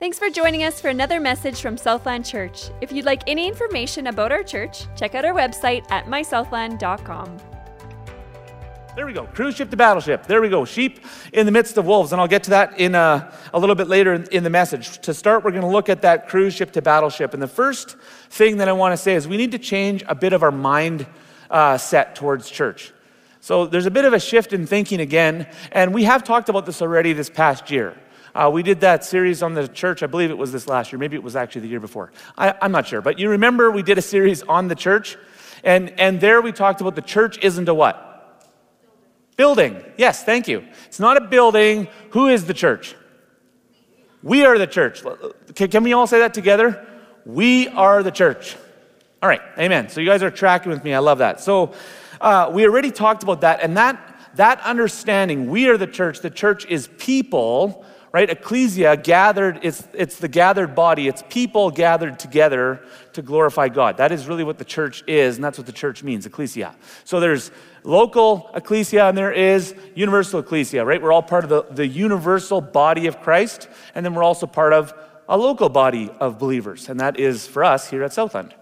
Thanks for joining us for another message from Southland Church. If you'd like any information about our church, check out our website at mysouthland.com. There we go. Cruise ship to battleship. There we go. Sheep in the midst of wolves. And I'll get to that in a, a little bit later in, in the message. To start, we're going to look at that cruise ship to battleship. And the first thing that I want to say is we need to change a bit of our mind uh, set towards church. So there's a bit of a shift in thinking again. And we have talked about this already this past year. Uh, we did that series on the church. I believe it was this last year. Maybe it was actually the year before. I, I'm not sure. But you remember we did a series on the church. And, and there we talked about the church isn't a what? Building. Yes, thank you. It's not a building. Who is the church? We are the church. Can, can we all say that together? We are the church. All right, amen. So you guys are tracking with me. I love that. So uh, we already talked about that, and that that understanding, we are the church. The church is people right? Ecclesia gathered, it's, it's the gathered body, it's people gathered together to glorify God. That is really what the church is, and that's what the church means, ecclesia. So there's local ecclesia and there is universal ecclesia, right? We're all part of the, the universal body of Christ, and then we're also part of a local body of believers, and that is for us here at Southland.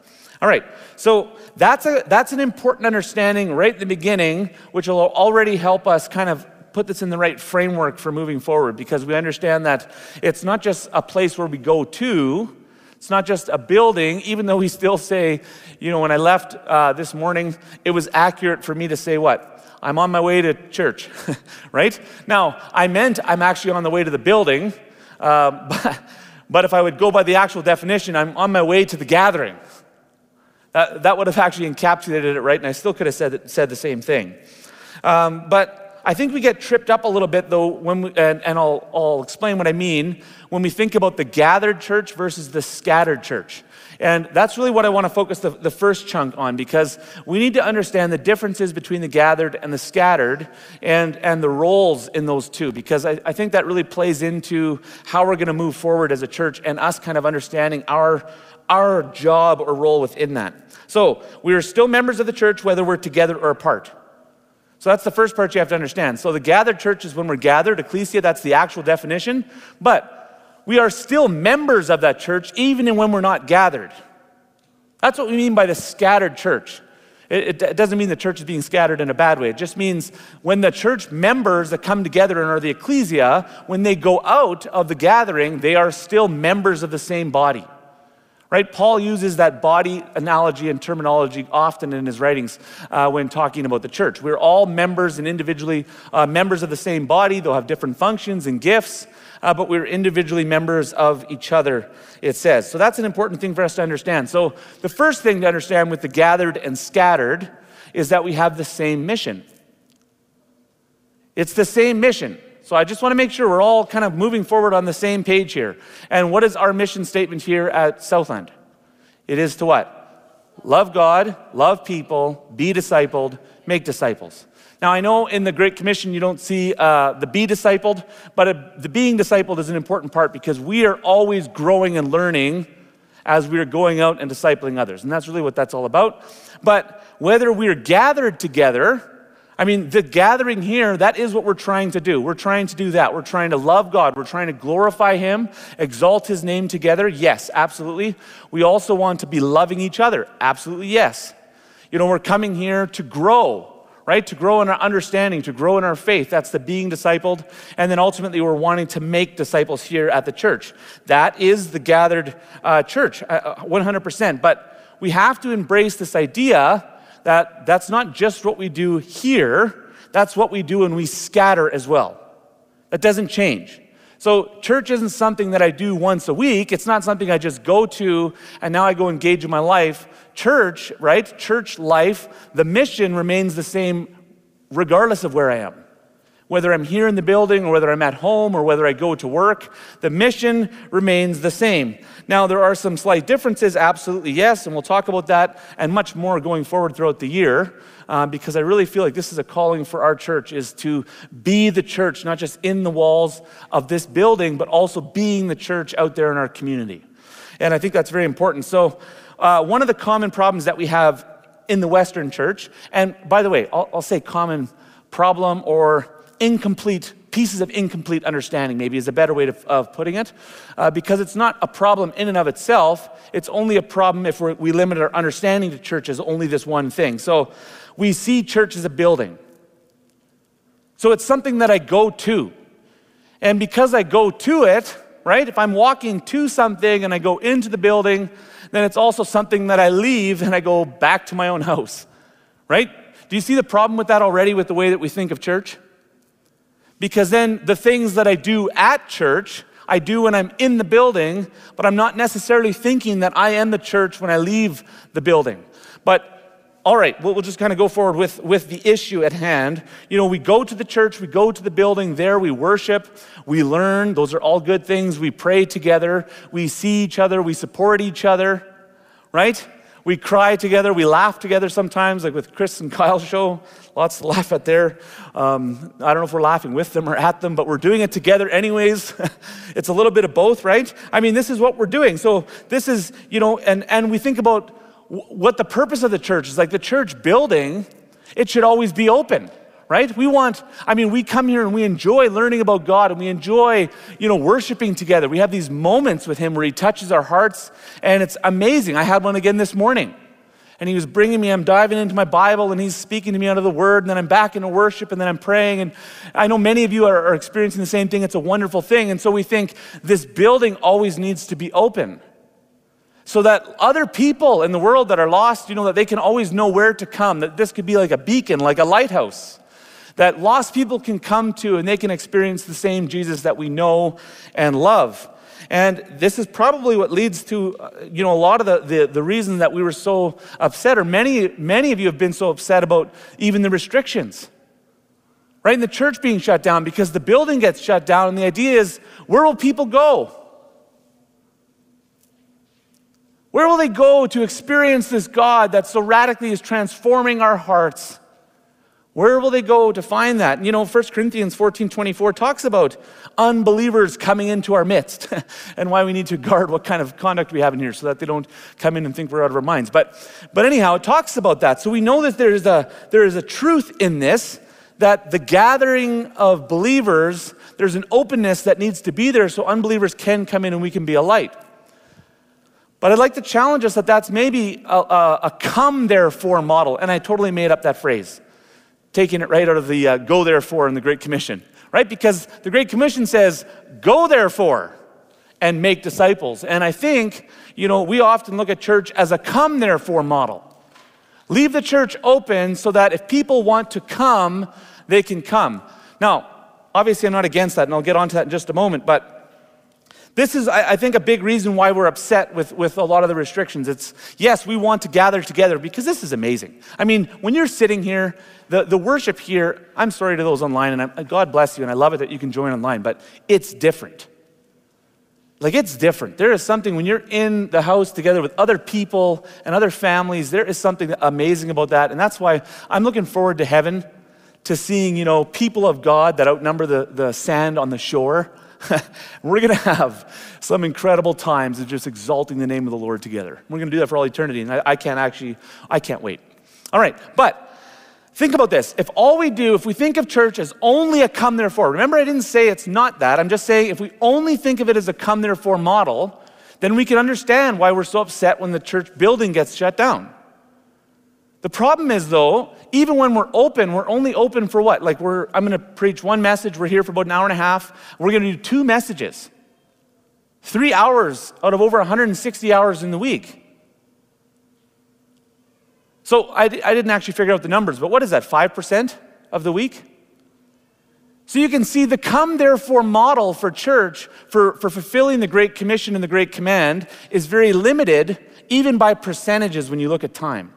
All right, so that's, a, that's an important understanding right at the beginning, which will already help us kind of put this in the right framework for moving forward because we understand that it's not just a place where we go to, it's not just a building, even though we still say, you know, when I left uh, this morning, it was accurate for me to say what? I'm on my way to church, right? Now, I meant I'm actually on the way to the building, uh, but, but if I would go by the actual definition, I'm on my way to the gathering. That, that would have actually encapsulated it right, and I still could have said, said the same thing. Um, but I think we get tripped up a little bit, though, when we, and, and I'll, I'll explain what I mean when we think about the gathered church versus the scattered church. And that's really what I want to focus the, the, first chunk on because we need to understand the differences between the gathered and the scattered and, and the roles in those two because I, I think that really plays into how we're going to move forward as a church and us kind of understanding our, our job or role within that. So we are still members of the church whether we're together or apart. So that's the first part you have to understand. So the gathered church is when we're gathered, ecclesia, that's the actual definition. But we are still members of that church even when we're not gathered. That's what we mean by the scattered church. It, it, doesn't mean the church is being scattered in a bad way. It just means when the church members that come together and are the ecclesia, when they go out of the gathering, they are still members of the same body right? Paul uses that body analogy and terminology often in his writings uh, when talking about the church. We're all members and individually uh, members of the same body. They'll have different functions and gifts, uh, but we're individually members of each other, it says. So that's an important thing for us to understand. So the first thing to understand with the gathered and scattered is that we have the same mission. It's the same mission. So I just want to make sure we're all kind of moving forward on the same page here. And what is our mission statement here at Southland? It is to what? Love God, love people, be discipled, make disciples. Now, I know in the Great Commission you don't see uh, the be discipled, but uh, the being discipled is an important part because we are always growing and learning as we are going out and discipling others. And that's really what that's all about. But whether we're gathered together, I mean, the gathering here, that is what we're trying to do. We're trying to do that. We're trying to love God. We're trying to glorify Him, exalt His name together. Yes, absolutely. We also want to be loving each other. Absolutely, yes. You know, we're coming here to grow, right? To grow in our understanding, to grow in our faith. That's the being discipled. And then ultimately, we're wanting to make disciples here at the church. That is the gathered uh, church, uh, 100%. But we have to embrace this idea that that's not just what we do here, that's what we do when we scatter as well. That doesn't change. So, church isn't something that I do once a week. It's not something I just go to and now I go engage in my life. Church, right? Church life, the mission remains the same regardless of where I am. Whether I'm here in the building or whether I'm at home or whether I go to work, the mission remains the same. Now, there are some slight differences, absolutely yes, and we'll talk about that and much more going forward throughout the year. Uh, because I really feel like this is a calling for our church is to be the church, not just in the walls of this building, but also being the church out there in our community. And I think that's very important. So, uh, one of the common problems that we have in the Western church, and by the way, I'll, I'll say common problem or incomplete pieces of incomplete understanding, maybe is a better way to, of putting it, uh, because it's not a problem in and of itself. It's only a problem if we limit our understanding to church as only this one thing. So we see church as a building. So it's something that I go to. And because I go to it, right, if I'm walking to something and I go into the building, then it's also something that I leave and I go back to my own house, right? Do you see the problem with that already with the way that we think of church? Because then the things that I do at church, I do when I'm in the building, but I'm not necessarily thinking that I am the church when I leave the building. But all right, we'll, we'll just kind of go forward with, with the issue at hand. You know, we go to the church, we go to the building, there we worship, we learn. Those are all good things. We pray together, we see each other, we support each other, right? We cry together, we laugh together sometimes, like with Chris and Kyle's show. Lots to laugh at there. Um, I don't know if we're laughing with them or at them, but we're doing it together anyways. it's a little bit of both, right? I mean, this is what we're doing. So this is, you know, and, and we think about what the purpose of the church is like the church building, it should always be open right? We want i mean we come here and we enjoy learning about god and we enjoy you know worshiping together. We have these moments with him where he touches our hearts and it's amazing. I had one again this morning and he was bringing me i'm diving into my bible and he's speaking to me out of the word and then i'm back into worship and then i'm praying. And i know many of you are, are experiencing the same thing. It's a wonderful thing. And so we think this building always needs to be open so that other people in the world that are lost, you know, that they can always know where to come, that this could be like a beacon, like a lighthouse, that lost people can come to and they can experience the same Jesus that we know and love. And this is probably what leads to, uh, you know, a lot of the, the, the reason that we were so upset, or many, many of you have been so upset about even the restrictions, right? And the church being shut down because the building gets shut down. And the idea is, where will people go? Where will they go to experience this God that so radically is transforming our hearts? Where will they go to find that? You know, 1 Corinthians 14 24 talks about unbelievers coming into our midst and why we need to guard what kind of conduct we have in here so that they don't come in and think we're out of our minds. But, but anyhow, it talks about that. So we know that there is, a, there is a truth in this that the gathering of believers, there's an openness that needs to be there so unbelievers can come in and we can be a light. But I'd like to challenge us that that's maybe a, a, a come therefore model. And I totally made up that phrase, taking it right out of the uh, go therefore in the Great Commission, right? Because the Great Commission says, go therefore and make disciples. And I think, you know, we often look at church as a come therefore model. Leave the church open so that if people want to come, they can come. Now, obviously, I'm not against that, and I'll get onto that in just a moment, but this is, I think, a big reason why we're upset with, with a lot of the restrictions. It's, yes, we want to gather together because this is amazing. I mean, when you're sitting here, the, the worship here, I'm sorry to those online, and I, uh, God bless you, and I love it that you can join online, but it's different. Like, it's different. There is something when you're in the house together with other people and other families, there is something amazing about that. And that's why I'm looking forward to heaven, to seeing, you know, people of God that outnumber the, the sand on the shore we're going to have some incredible times of just exalting the name of the Lord together. We're going to do that for all eternity, and I, I can't actually, I can't wait. All right, but think about this. If all we do, if we think of church as only a come therefore, remember I didn't say it's not that. I'm just saying if we only think of it as a come therefore model, then we can understand why we're so upset when the church building gets shut down. The problem is, though, even when we're open, we're only open for what? Like, we're, I'm going to preach one message. We're here for about an hour and a half. We're going to do two messages, three hours out of over 160 hours in the week. So I, I didn't actually figure out the numbers, but what is that, 5% of the week? So you can see the come therefore model for church for, for fulfilling the Great Commission and the Great Command is very limited, even by percentages when you look at time.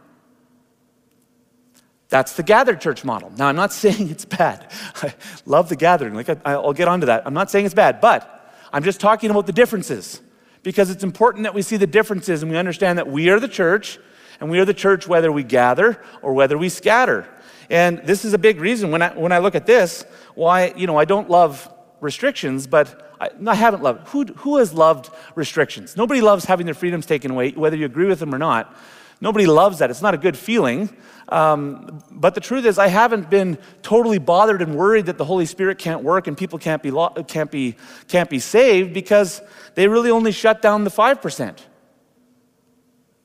That's the gathered church model. Now, I'm not saying it's bad. I love the gathering. Like I, will get onto that. I'm not saying it's bad, but I'm just talking about the differences because it's important that we see the differences and we understand that we are the church and we are the church whether we gather or whether we scatter. And this is a big reason when I, when I look at this why, you know, I don't love restrictions, but I, I haven't loved. Who, who has loved restrictions? Nobody loves having their freedoms taken away, whether you agree with them or not. Nobody loves that. It's not a good feeling. Um, but the truth is, I haven't been totally bothered and worried that the Holy Spirit can't work and people can't be, lo- can't be, can't be saved because they really only shut down the 5%.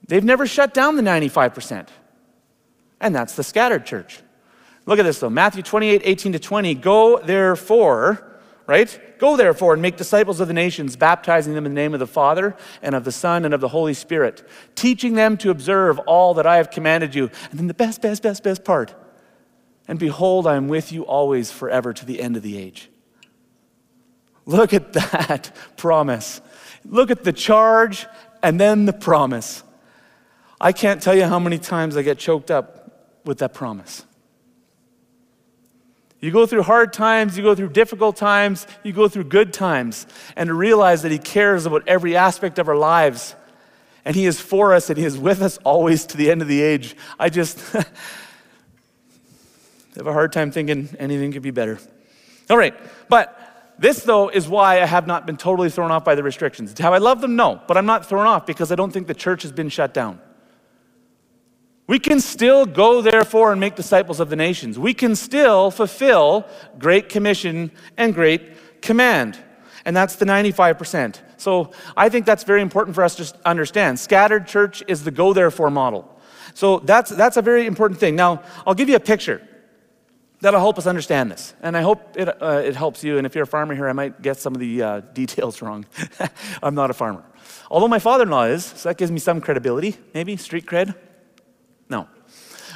They've never shut down the 95%. And that's the scattered church. Look at this though Matthew 28 18 to 20. Go therefore, right? Go therefore and make disciples of the nations, baptizing them in the name of the Father and of the Son and of the Holy Spirit, teaching them to observe all that I have commanded you. And then the best, best, best, best part. And behold, I am with you always forever to the end of the age. Look at that promise. Look at the charge and then the promise. I can't tell you how many times I get choked up with that promise. You go through hard times, you go through difficult times, you go through good times, and to realize that He cares about every aspect of our lives, and He is for us, and He is with us always to the end of the age. I just have a hard time thinking anything could be better. All right, but this, though, is why I have not been totally thrown off by the restrictions. Have I loved them? No, but I'm not thrown off because I don't think the church has been shut down. We can still go, therefore, and make disciples of the nations. We can still fulfill Great Commission and Great Command. And that's the 95%. So I think that's very important for us to understand. Scattered church is the go, therefore model. So that's, that's a very important thing. Now, I'll give you a picture that'll help us understand this. And I hope it, uh, it helps you. And if you're a farmer here, I might get some of the uh, details wrong. I'm not a farmer. Although my father in law is, so that gives me some credibility, maybe, street cred.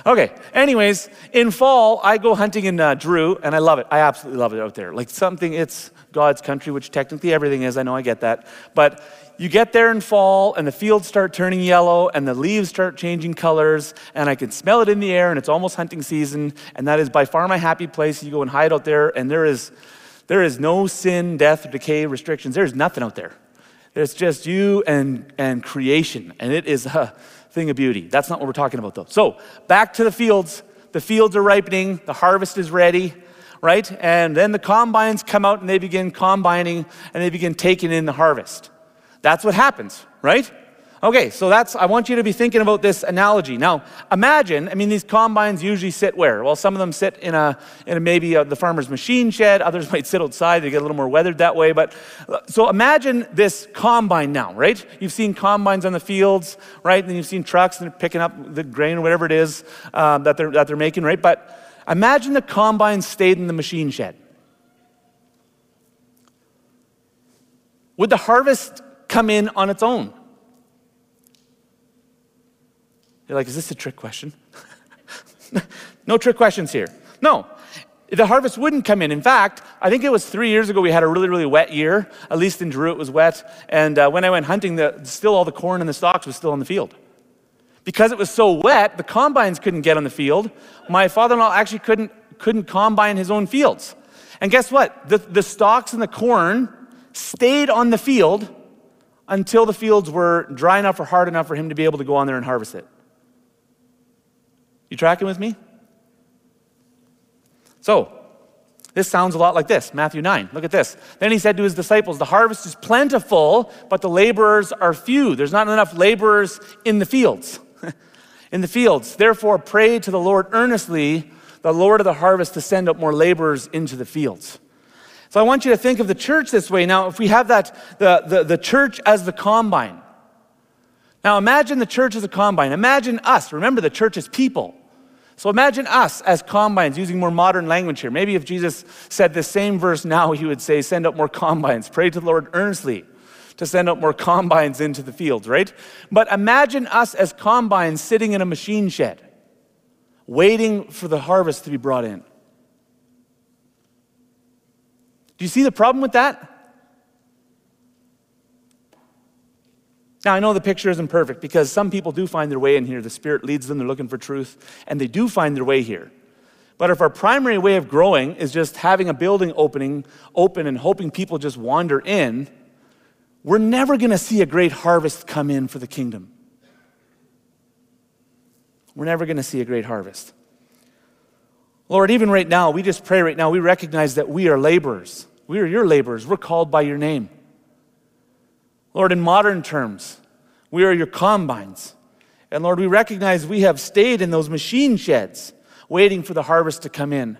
Okay, anyways, in fall, I go hunting in uh, Drew, and I love it. I absolutely love it out there. Like something, it's God's country, which technically everything is. I know I get that. But you get there in fall, and the fields start turning yellow, and the leaves start changing colors, and I can smell it in the air, and it's almost hunting season, and that is by far my happy place. You go and hide out there, and there is, there is no sin, death, decay, restrictions. There's nothing out there. It's just you and, and creation, and it is a thing of beauty. That's not what we're talking about, though. So, back to the fields. The fields are ripening, the harvest is ready, right? And then the combines come out and they begin combining and they begin taking in the harvest. That's what happens, right? Okay, so that's, I want you to be thinking about this analogy. Now, imagine, I mean, these combines usually sit where? Well, some of them sit in a, in a maybe a, the farmer's machine shed, others might sit outside, they get a little more weathered that way. But so imagine this combine now, right? You've seen combines on the fields, right? And you've seen trucks and they're picking up the grain or whatever it is um, that, they're, that they're making, right? But imagine the combine stayed in the machine shed. Would the harvest come in on its own? You're like, is this a trick question? no trick questions here. No. The harvest wouldn't come in. In fact, I think it was three years ago we had a really, really wet year. At least in Drew it was wet. And uh, when I went hunting, the, still all the corn and the stalks was still in the field. Because it was so wet, the combines couldn't get on the field. My father-in-law actually couldn't, couldn't combine his own fields. And guess what? The, the stalks and the corn stayed on the field until the fields were dry enough or hard enough for him to be able to go on there and harvest it. You tracking with me? So, this sounds a lot like this Matthew 9. Look at this. Then he said to his disciples, The harvest is plentiful, but the laborers are few. There's not enough laborers in the fields. in the fields. Therefore, pray to the Lord earnestly, the Lord of the harvest, to send up more laborers into the fields. So I want you to think of the church this way. Now, if we have that, the, the, the church as the combine. Now imagine the church as a combine. Imagine us. Remember, the church is people. So imagine us as combines using more modern language here. Maybe if Jesus said the same verse now, he would say, Send out more combines. Pray to the Lord earnestly to send out more combines into the fields, right? But imagine us as combines sitting in a machine shed, waiting for the harvest to be brought in. Do you see the problem with that? Now, I know the picture isn't perfect because some people do find their way in here. The Spirit leads them, they're looking for truth, and they do find their way here. But if our primary way of growing is just having a building opening open and hoping people just wander in, we're never going to see a great harvest come in for the kingdom. We're never going to see a great harvest. Lord, even right now, we just pray right now, we recognize that we are laborers. We are your laborers. We're called by your name. Lord, in modern terms, we are your combines. And Lord, we recognize we have stayed in those machine sheds waiting for the harvest to come in.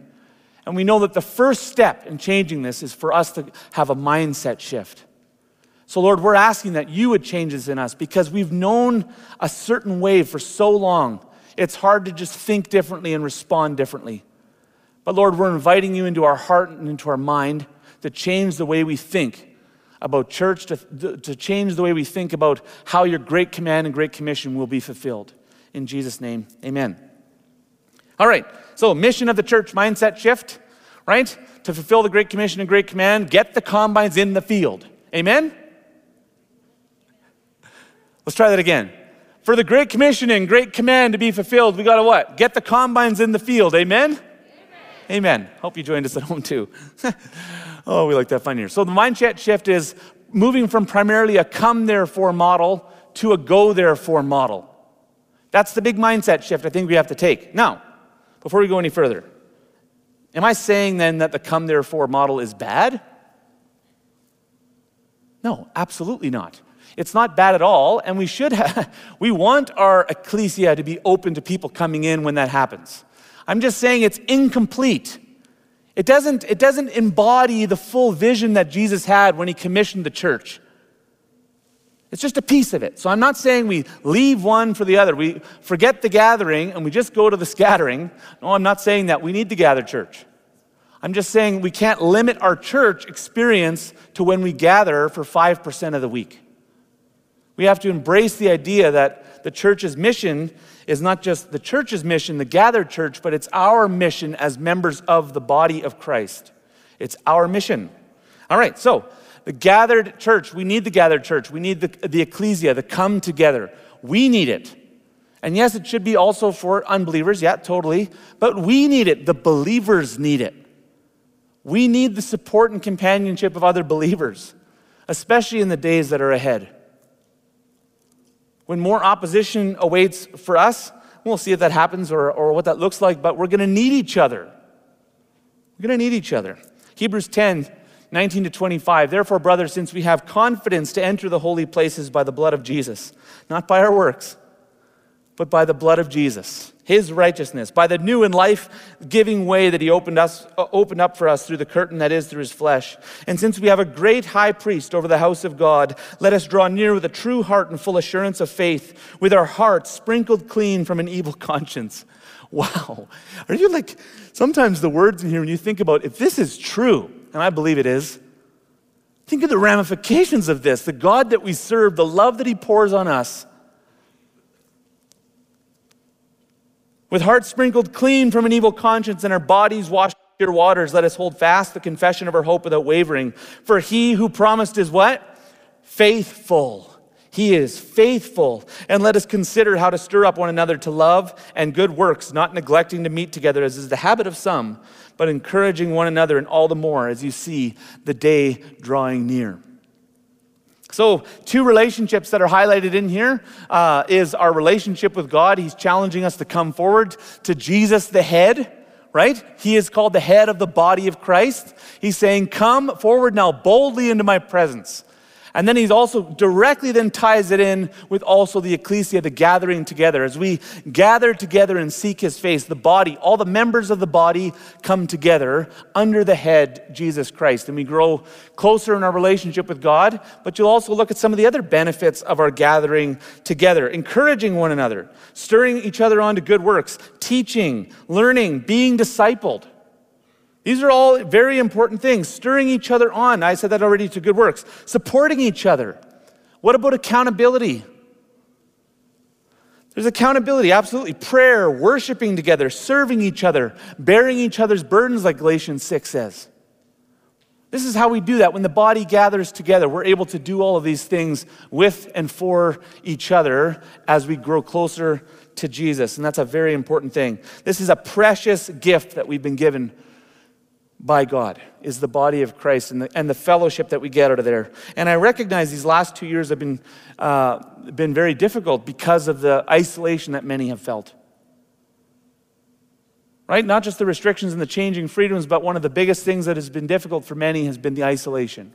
And we know that the first step in changing this is for us to have a mindset shift. So, Lord, we're asking that you would change this in us because we've known a certain way for so long. It's hard to just think differently and respond differently. But, Lord, we're inviting you into our heart and into our mind to change the way we think about church, to, to change the way we think about how your great command and great commission will be fulfilled. In Jesus' name, amen. All right, so mission of the church mindset shift, right? To fulfill the Great Commission and Great Command, get the combines in the field. Amen? Let's try that again. For the Great Commission and Great Command to be fulfilled, we got to what? Get the combines in the field. Amen? Amen. Hope you joined us at home too. oh, we like that fun here. So the mindset shift is moving from primarily a come therefore model to a go therefore model. That's the big mindset shift I think we have to take. Now, before we go any further, am I saying then that the come therefore model is bad? No, absolutely not. It's not bad at all, and we should have, we want our ecclesia to be open to people coming in when that happens. I'm just saying it's incomplete. It doesn't, it doesn't embody the full vision that Jesus had when he commissioned the church. It's just a piece of it. So I'm not saying we leave one for the other. We forget the gathering and we just go to the scattering. No, I'm not saying that. We need to gather church. I'm just saying we can't limit our church experience to when we gather for 5% of the week. We have to embrace the idea that the church's mission is not just the church's mission, the gathered church, but it's our mission as members of the body of Christ. It's our mission. All right, so the gathered church, we need the gathered church. We need the, the ecclesia, the come together. We need it. And yes, it should be also for unbelievers, yeah, totally. But we need it. The believers need it. We need the support and companionship of other believers, especially in the days that are ahead. When more opposition awaits for us, we'll see if that happens or, or what that looks like, but we're going to need each other. We're going to need each other. Hebrews 10 19 to 25. Therefore, brothers, since we have confidence to enter the holy places by the blood of Jesus, not by our works, but by the blood of Jesus, his righteousness, by the new and life giving way that he opened, us, uh, opened up for us through the curtain that is through his flesh. And since we have a great high priest over the house of God, let us draw near with a true heart and full assurance of faith, with our hearts sprinkled clean from an evil conscience. Wow. Are you like, sometimes the words in here, when you think about if this is true, and I believe it is. Think of the ramifications of this the God that we serve, the love that He pours on us. With hearts sprinkled clean from an evil conscience and our bodies washed in pure waters, let us hold fast the confession of our hope without wavering. For He who promised is what? Faithful. He is faithful. And let us consider how to stir up one another to love and good works, not neglecting to meet together, as is the habit of some, but encouraging one another, and all the more as you see the day drawing near. So, two relationships that are highlighted in here uh, is our relationship with God. He's challenging us to come forward to Jesus, the head, right? He is called the head of the body of Christ. He's saying, Come forward now boldly into my presence. And then he's also directly then ties it in with also the ecclesia, the gathering together. As we gather together and seek his face, the body, all the members of the body come together under the head, Jesus Christ. And we grow closer in our relationship with God. But you'll also look at some of the other benefits of our gathering together, encouraging one another, stirring each other on to good works, teaching, learning, being discipled. These are all very important things. Stirring each other on. I said that already to good works. Supporting each other. What about accountability? There's accountability, absolutely. Prayer, worshiping together, serving each other, bearing each other's burdens, like Galatians 6 says. This is how we do that. When the body gathers together, we're able to do all of these things with and for each other as we grow closer to Jesus. And that's a very important thing. This is a precious gift that we've been given by God is the body of Christ and the, and the fellowship that we get out of there. And I recognize these last two years have been, uh, been very difficult because of the isolation that many have felt. Right? Not just the restrictions and the changing freedoms, but one of the biggest things that has been difficult for many has been the isolation.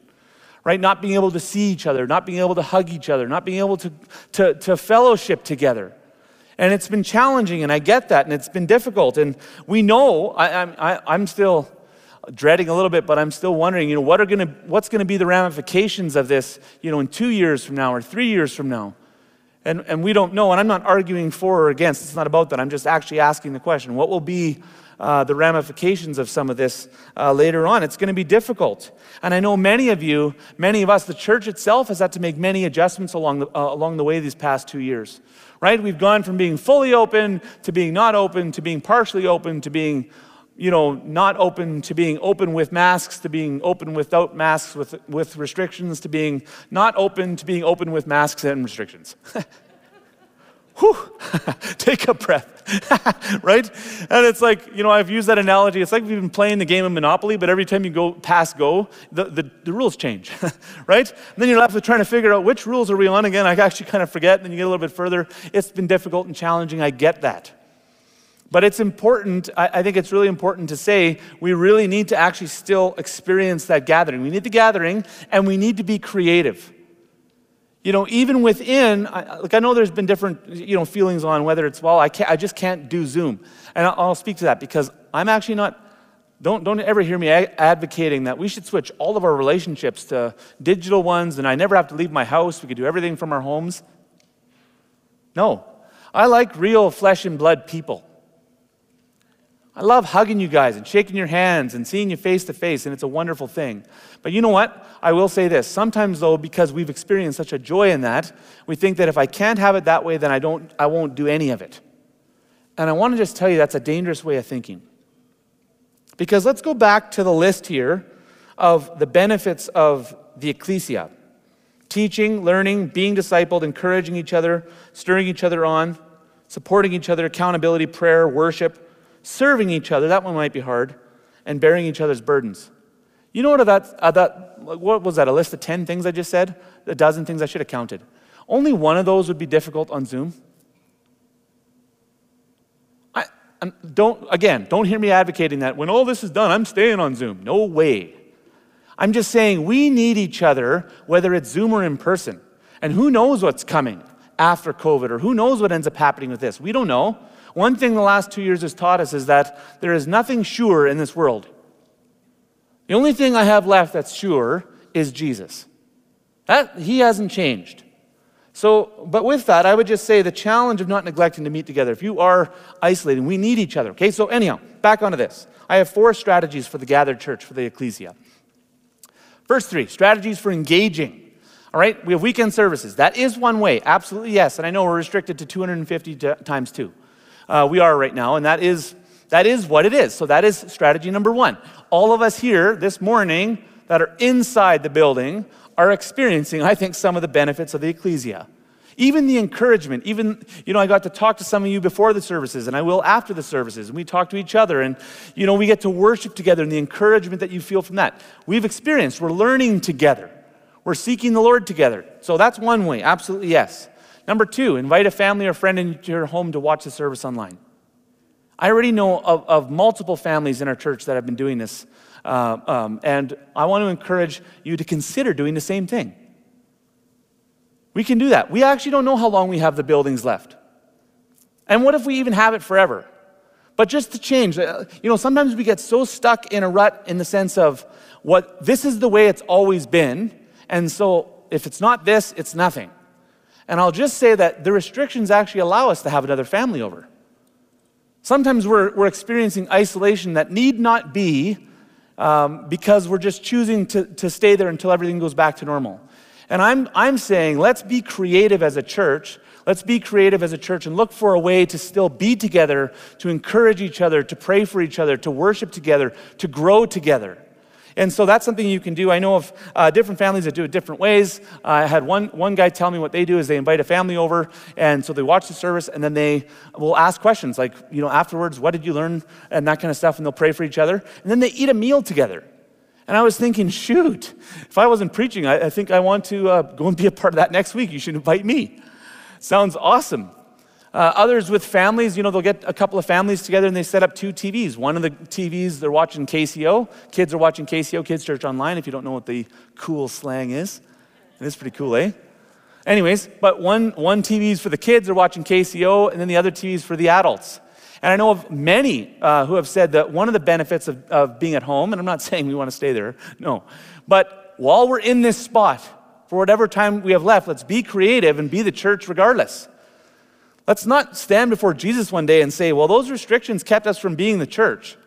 Right? Not being able to see each other, not being able to hug each other, not being able to, to, to fellowship together. And it's been challenging, and I get that, and it's been difficult. And we know, I, I, I'm still dreading a little bit, but I'm still wondering, you know, what are gonna, what's going to be the ramifications of this, you know, in two years from now or three years from now? And, and we don't know, and I'm not arguing for or against. It's not about that. I'm just actually asking the question what will be uh, the ramifications of some of this uh, later on? It's going to be difficult. And I know many of you, many of us, the church itself has had to make many adjustments along the, uh, along the way these past two years, right? We've gone from being fully open to being not open to being partially open to being you know, not open to being open with masks, to being open without masks with, with restrictions, to being not open to being open with masks and restrictions. Whew, take a breath, right? And it's like, you know, I've used that analogy. It's like we've been playing the game of Monopoly, but every time you go past go, the, the, the rules change, right? And then you're left with trying to figure out which rules are we on again. I actually kind of forget, and then you get a little bit further. It's been difficult and challenging. I get that. But it's important, I think it's really important to say we really need to actually still experience that gathering. We need the gathering and we need to be creative. You know, even within, like I know there's been different, you know, feelings on whether it's, well, I, can't, I just can't do Zoom. And I'll speak to that because I'm actually not, don't, don't ever hear me advocating that we should switch all of our relationships to digital ones and I never have to leave my house. We could do everything from our homes. No. I like real flesh and blood people. I love hugging you guys and shaking your hands and seeing you face to face, and it's a wonderful thing. But you know what? I will say this. Sometimes, though, because we've experienced such a joy in that, we think that if I can't have it that way, then I, don't, I won't do any of it. And I want to just tell you that's a dangerous way of thinking. Because let's go back to the list here of the benefits of the ecclesia teaching, learning, being discipled, encouraging each other, stirring each other on, supporting each other, accountability, prayer, worship serving each other, that one might be hard, and bearing each other's burdens. You know what that, uh, that what was that, a list of 10 things I just said? A dozen things I should have counted. Only one of those would be difficult on Zoom. I, don't, again, don't hear me advocating that when all this is done, I'm staying on Zoom. No way. I'm just saying we need each other, whether it's Zoom or in person. And who knows what's coming after COVID or who knows what ends up happening with this? We don't know. One thing the last two years has taught us is that there is nothing sure in this world. The only thing I have left that's sure is Jesus. That, he hasn't changed. So, but with that, I would just say the challenge of not neglecting to meet together. If you are isolating, we need each other. Okay, so anyhow, back onto this. I have four strategies for the gathered church, for the ecclesia. First three strategies for engaging. All right, we have weekend services. That is one way, absolutely yes. And I know we're restricted to 250 times two uh, we are right now, and that is, that is what it is. So that is strategy number one. All of us here this morning that are inside the building are experiencing, I think, some of the benefits of the ecclesia. Even the encouragement, even, you know, I got to talk to some of you before the services, and I will after the services, and we talk to each other, and, you know, we get to worship together, and the encouragement that you feel from that. We've experienced, we're learning together, we're seeking the Lord together. So that's one way, absolutely yes. Number two, invite a family or friend into your home to watch the service online. I already know of, of multiple families in our church that have been doing this, uh, um, and I want to encourage you to consider doing the same thing. We can do that. We actually don't know how long we have the buildings left. And what if we even have it forever? But just to change, uh, you know, sometimes we get so stuck in a rut in the sense of what this is the way it's always been, and so if it's not this, it's nothing. And I'll just say that the restrictions actually allow us to have another family over. Sometimes we're, we're experiencing isolation that need not be um, because we're just choosing to, to stay there until everything goes back to normal. And I'm, I'm saying let's be creative as a church. Let's be creative as a church and look for a way to still be together, to encourage each other, to pray for each other, to worship together, to grow together. And so that's something you can do. I know of uh, different families that do it different ways. Uh, I had one, one guy tell me what they do is they invite a family over, and so they watch the service, and then they will ask questions like, you know, afterwards, what did you learn, and that kind of stuff, and they'll pray for each other. And then they eat a meal together. And I was thinking, shoot, if I wasn't preaching, I, I think I want to uh, go and be a part of that next week. You should invite me. Sounds awesome. Uh, others with families, you know, they'll get a couple of families together and they set up two TVs. One of the TVs, they're watching KCO. Kids are watching KCO, Kids Church Online, if you don't know what the cool slang is. It is pretty cool, eh? Anyways, but one, one TV's for the kids, they're watching KCO, and then the other TV's for the adults. And I know of many uh, who have said that one of the benefits of, of being at home, and I'm not saying we want to stay there, no, but while we're in this spot, for whatever time we have left, let's be creative and be the church regardless. Let's not stand before Jesus one day and say, well, those restrictions kept us from being the church.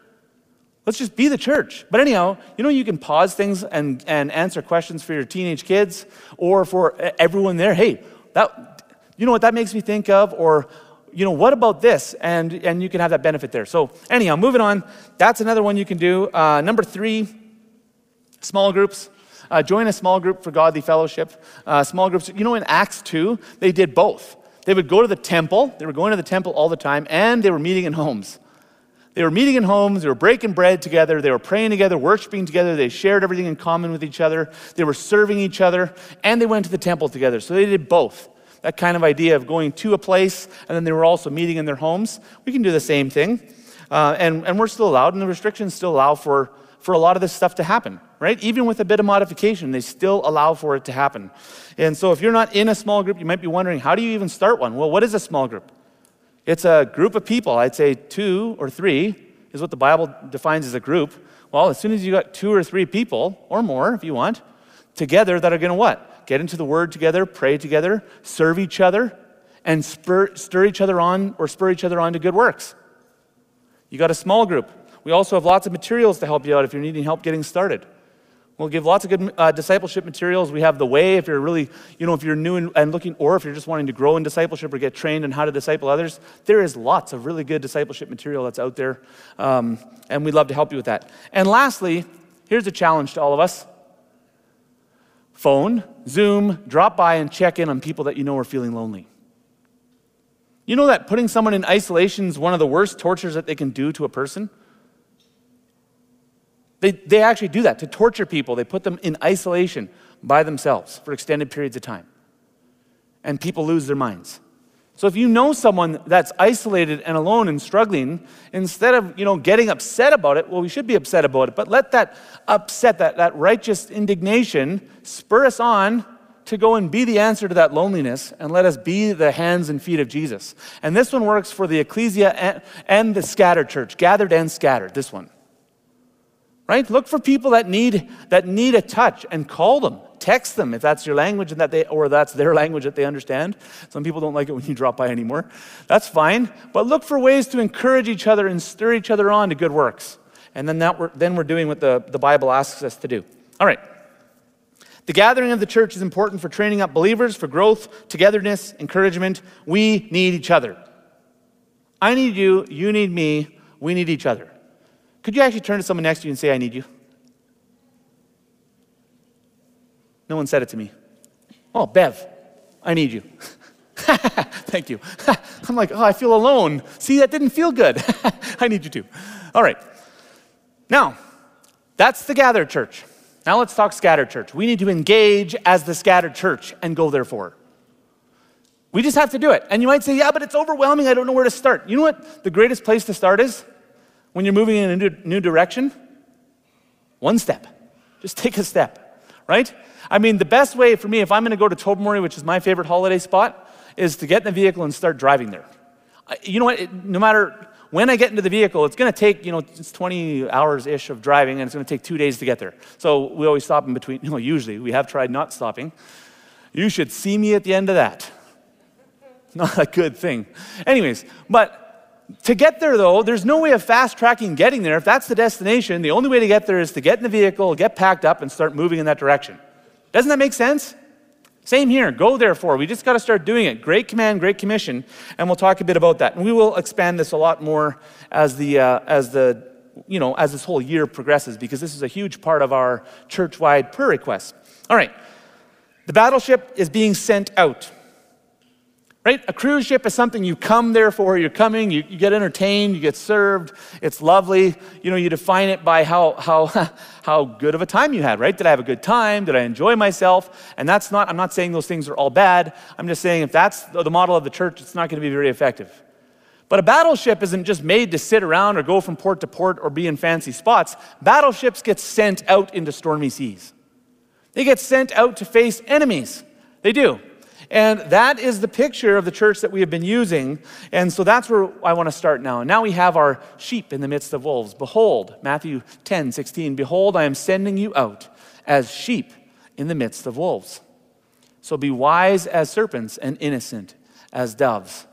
Let's just be the church. But anyhow, you know, you can pause things and, and answer questions for your teenage kids or for everyone there. Hey, that, you know what that makes me think of? Or, you know, what about this? And, and you can have that benefit there. So, anyhow, moving on. That's another one you can do. Uh, number three, small groups. Uh, join a small group for godly fellowship. Uh, small groups, you know, in Acts 2, they did both. They would go to the temple, they were going to the temple all the time, and they were meeting in homes. They were meeting in homes, they were breaking bread together, they were praying together, worshiping together, they shared everything in common with each other, they were serving each other, and they went to the temple together. So they did both. That kind of idea of going to a place, and then they were also meeting in their homes. We can do the same thing. Uh, and, and we're still allowed, and the restrictions still allow for, for a lot of this stuff to happen, right? Even with a bit of modification, they still allow for it to happen. And so if you're not in a small group, you might be wondering, how do you even start one? Well, what is a small group? It's a group of people. I'd say two or three is what the Bible defines as a group. Well, as soon as you got two or three people, or more if you want, together that are going to what? Get into the Word together, pray together, serve each other, and spur, stir each other on or spur each other on to good works. You got a small group. We also have lots of materials to help you out if you're needing help getting started. We'll give lots of good uh, discipleship materials. We have the way if you're really, you know, if you're new and, and, looking, or if you're just wanting to grow in discipleship or get trained in how to disciple others. There is lots of really good discipleship material that's out there, um, and we'd love to help you with that. And lastly, here's a challenge to all of us phone, Zoom, drop by and check in on people that you know are feeling lonely. You know that putting someone in isolation is one of the worst tortures that they can do to a person? They, they actually do that to torture people. They put them in isolation by themselves for extended periods of time. And people lose their minds. So if you know someone that's isolated and alone and struggling, instead of you know getting upset about it, well, we should be upset about it, but let that upset, that, that righteous indignation spur us on to go and be the answer to that loneliness and let us be the hands and feet of Jesus. And this one works for the ecclesia and, and the scattered church, gathered and scattered, this one right? Look for people that need that need a touch and call them text them if that's your language and that they or that's their language that they understand. Some people don't like it when you drop by anymore. That's fine but look for ways to encourage each other and stir each other on to good works. And then that we're, then we're doing what the, the bible asks us to do. All right. The gathering of the church is important for training up believers for growth togetherness encouragement. We need each other. I need you you need me we need each other could you actually turn to someone next to you and say, I need you? No one said it to me. Oh, Bev, I need you. Thank you. I'm like, oh, I feel alone. See, that didn't feel good. I need you too. All right. Now, that's the gathered church. Now let's talk scattered church. We need to engage as the scattered church and go there therefore. We just have to do it. And you might say, yeah, but it's overwhelming. I don't know where to start. You know what the greatest place to start is? When you're moving in a new, direction? One step. Just take a step, right? I mean, the best way for me, if I'm going to go to Tobermory, which is my favorite holiday spot, is to get in the vehicle and start driving there. You know what? It, no matter when I get into the vehicle, it's going to take, you know, it's 20 hours ish of driving, and it's going to take two days to get there. So we always stop in between. You know, usually we have tried not stopping. You should see me at the end of that. Not a good thing. Anyways, but to get there, though, there's no way of fast tracking getting there. If that's the destination, the only way to get there is to get in the vehicle, get packed up, and start moving in that direction. Doesn't that make sense? Same here. Go therefore. We just got to start doing it. Great command, great commission, and we'll talk a bit about that. And we will expand this a lot more as the uh, as the you know as this whole year progresses, because this is a huge part of our church-wide prayer request. All right, the battleship is being sent out. Right? A cruise ship is something you come there for. You're coming, you, you, get entertained, you get served. It's lovely. You know, you define it by how, how, how good of a time you had, right? Did I have a good time? Did I enjoy myself? And that's not, I'm not saying those things are all bad. I'm just saying if that's the model of the church, it's not going to be very effective. But a battleship isn't just made to sit around or go from port to port or be in fancy spots. Battleships get sent out into stormy seas. They get sent out to face enemies. They do. And that is the picture of the church that we have been using. And so that's where I want to start now. Now we have our sheep in the midst of wolves. Behold, Matthew 10, 16, behold, I am sending you out as sheep in the midst of wolves. So be wise as serpents and innocent as doves.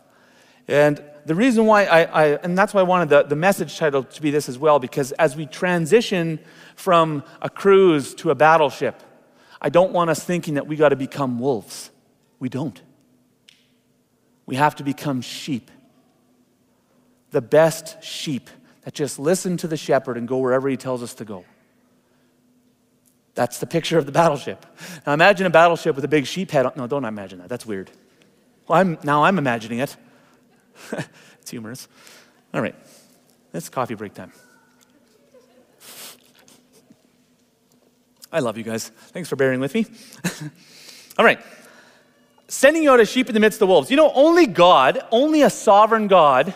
And the reason why I, I and that's why I wanted the, the message title to be this as well, because as we transition from a cruise to a battleship, I don't want us thinking that we got to become wolves. We don't. We have to become sheep. The best sheep that just listen to the shepherd and go wherever he tells us to go. That's the picture of the battleship. Now imagine a battleship with a big sheep head. On. No, don't imagine that. That's weird. Well, I'm, now I'm imagining it. it's humorous. All right, it's coffee break time. I love you guys. Thanks for bearing with me. All right. Sending out as sheep in the midst of wolves. You know, only God, only a sovereign God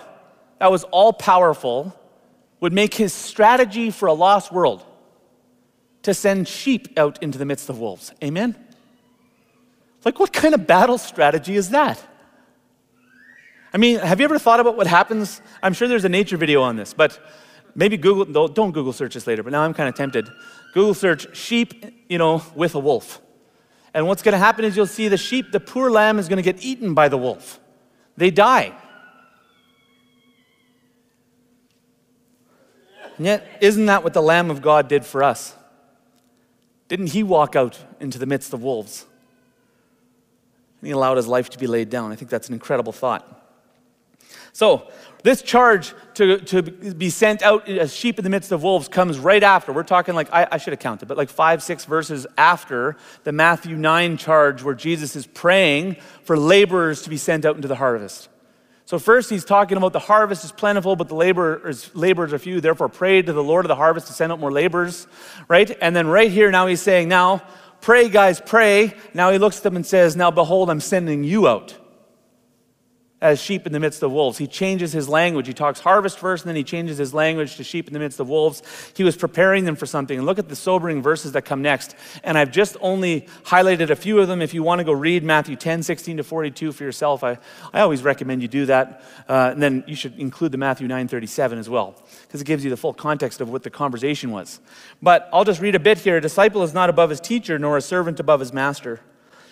that was all powerful would make his strategy for a lost world to send sheep out into the midst of wolves. Amen? Like, what kind of battle strategy is that? I mean, have you ever thought about what happens? I'm sure there's a nature video on this, but maybe Google, don't Google search this later, but now I'm kind of tempted. Google search sheep, you know, with a wolf. And what's going to happen is you'll see the sheep, the poor lamb is going to get eaten by the wolf. They die. And yet, isn't that what the Lamb of God did for us? Didn't he walk out into the midst of wolves? And he allowed his life to be laid down. I think that's an incredible thought. So, this charge to, to be sent out as sheep in the midst of wolves comes right after. We're talking like, I, I should have counted, but like five, six verses after the Matthew 9 charge where Jesus is praying for laborers to be sent out into the harvest. So, first, he's talking about the harvest is plentiful, but the laborers, laborers are few. Therefore, pray to the Lord of the harvest to send out more laborers, right? And then, right here, now he's saying, Now, pray, guys, pray. Now he looks at them and says, Now, behold, I'm sending you out as sheep in the midst of wolves. He changes his language. He talks harvest first, and then he changes his language to sheep in the midst of wolves. He was preparing them for something. And look at the sobering verses that come next. And I've just only highlighted a few of them. If you want to go read Matthew 10, 16 to 42 for yourself, I, I always recommend you do that. Uh, and then you should include the Matthew 9, 37 as well, because it gives you the full context of what the conversation was. But I'll just read a bit here. A disciple is not above his teacher, nor a servant above his master.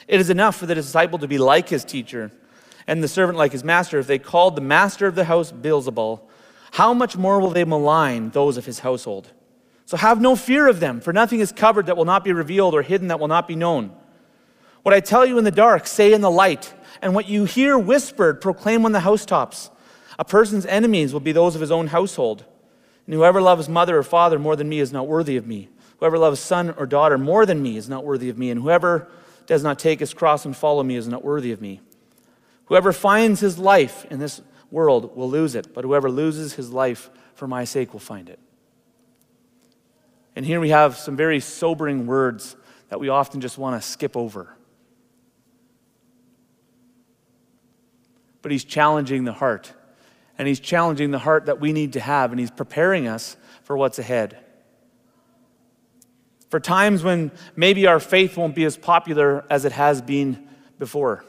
It is enough for the disciple to be like his teacher and the servant like his master, if they called the master of the house Beelzebul, how much more will they malign those of his household? So have no fear of them, for nothing is covered that will not be revealed or hidden that will not be known. What I tell you in the dark, say in the light, and what you hear whispered, proclaim on the housetops. A person's enemies will be those of his own household. And whoever loves mother or father more than me is not worthy of me. Whoever loves son or daughter more than me is not worthy of me. And whoever does not take his cross and follow me is not worthy of me. Whoever finds his life in this world will lose it, but whoever loses his life for my sake will find it. And here we have some very sobering words that we often just want to skip over. But he's challenging the heart. And he's challenging the heart that we need to have, and he's preparing us for what's ahead. For times when maybe our faith won't be as popular as it has been before.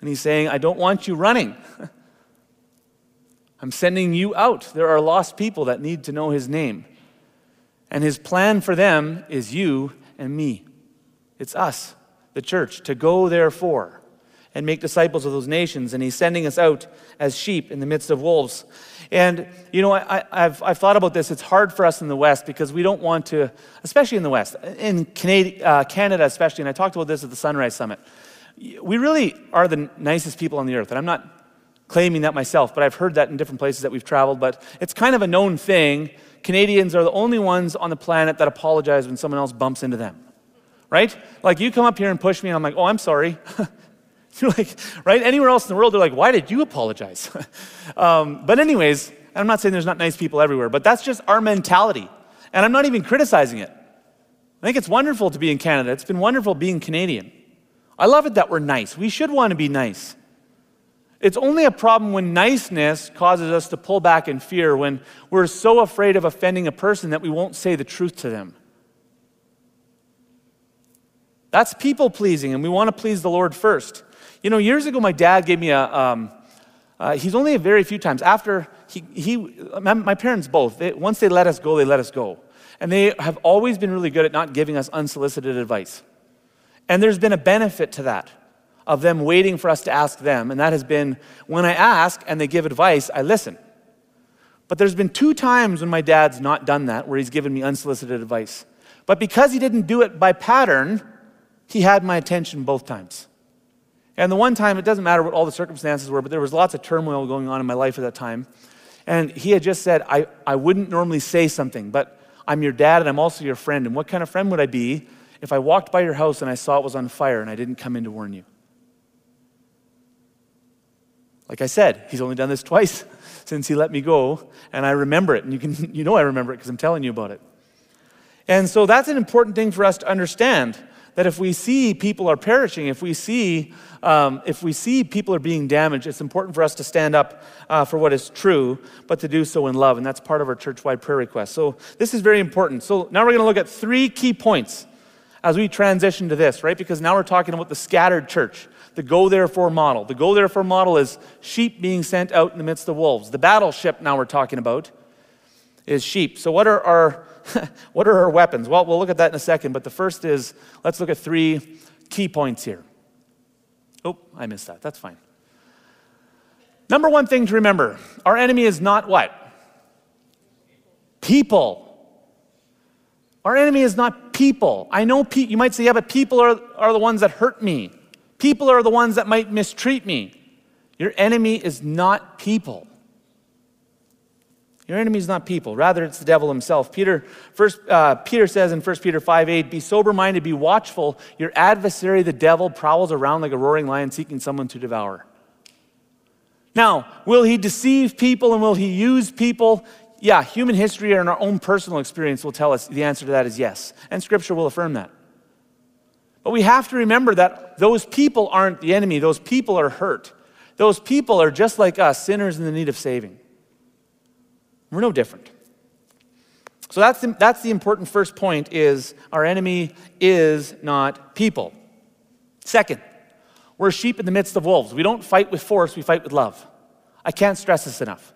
And he's saying, I don't want you running. I'm sending you out. There are lost people that need to know his name. And his plan for them is you and me. It's us, the church, to go therefore and make disciples of those nations. And he's sending us out as sheep in the midst of wolves. And, you know, I, have I've thought about this. It's hard for us in the West because we don't want to, especially in the West, in Canada, uh, Canada especially, and I talked about this at the Sunrise Summit we really are the nicest people on the earth. And I'm not claiming that myself, but I've heard that in different places that we've traveled. But it's kind of a known thing. Canadians are the only ones on the planet that apologize when someone else bumps into them. Right? Like you come up here and push me, and I'm like, oh, I'm sorry. You're like, right? Anywhere else in the world, they're like, why did you apologize? um, but, anyways, I'm not saying there's not nice people everywhere, but that's just our mentality. And I'm not even criticizing it. I think it's wonderful to be in Canada. It's been wonderful being Canadian. I love it that we're nice. We should want to be nice. It's only a problem when niceness causes us to pull back in fear, when we're so afraid of offending a person that we won't say the truth to them. That's people pleasing, and we want to please the Lord first. You know, years ago, my dad gave me a, um, uh, he's only a very few times. After he, he my, parents both, they, once they let us go, they let us go. And they have always been really good at not giving us unsolicited advice. And there's been a benefit to that, of them waiting for us to ask them. And that has been when I ask and they give advice, I listen. But there's been two times when my dad's not done that, where he's given me unsolicited advice. But because he didn't do it by pattern, he had my attention both times. And the one time, it doesn't matter what all the circumstances were, but there was lots of turmoil going on in my life at that time. And he had just said, I, I wouldn't normally say something, but I'm your dad and I'm also your friend. And what kind of friend would I be if I walked by your house and I saw it was on fire and I didn't come in to warn you? Like I said, he's only done this twice since he let me go, and I remember it. And you, can, you know I remember it because I'm telling you about it. And so that's an important thing for us to understand that if we see people are perishing, if we see, um, if we see people are being damaged, it's important for us to stand up uh, for what is true, but to do so in love. And that's part of our church wide prayer request. So this is very important. So now we're going to look at three key points as we transition to this, right? Because now we're talking about the scattered church, the go therefore model. The go therefore model is sheep being sent out in the midst of wolves. The battleship now we're talking about is sheep. So, what are our what are our weapons? Well, we'll look at that in a second, but the first is let's look at three key points here. Oh, I missed that. That's fine. Number one thing to remember our enemy is not what? People. Our enemy is not people. I know pe- you might say, yeah, but people are, are the ones that hurt me. People are the ones that might mistreat me. Your enemy is not people. Your enemy is not people, rather, it's the devil himself. Peter, first, uh, Peter says in 1 Peter 5 8, Be sober minded, be watchful. Your adversary, the devil, prowls around like a roaring lion seeking someone to devour. Now, will he deceive people and will he use people? Yeah, human history and our own personal experience will tell us the answer to that is yes. And scripture will affirm that. But we have to remember that those people aren't the enemy, those people are hurt. Those people are just like us, sinners in the need of saving. We're no different. So that's the, that's the important first point is our enemy is not people. Second, we're sheep in the midst of wolves. We don't fight with force, we fight with love. I can't stress this enough.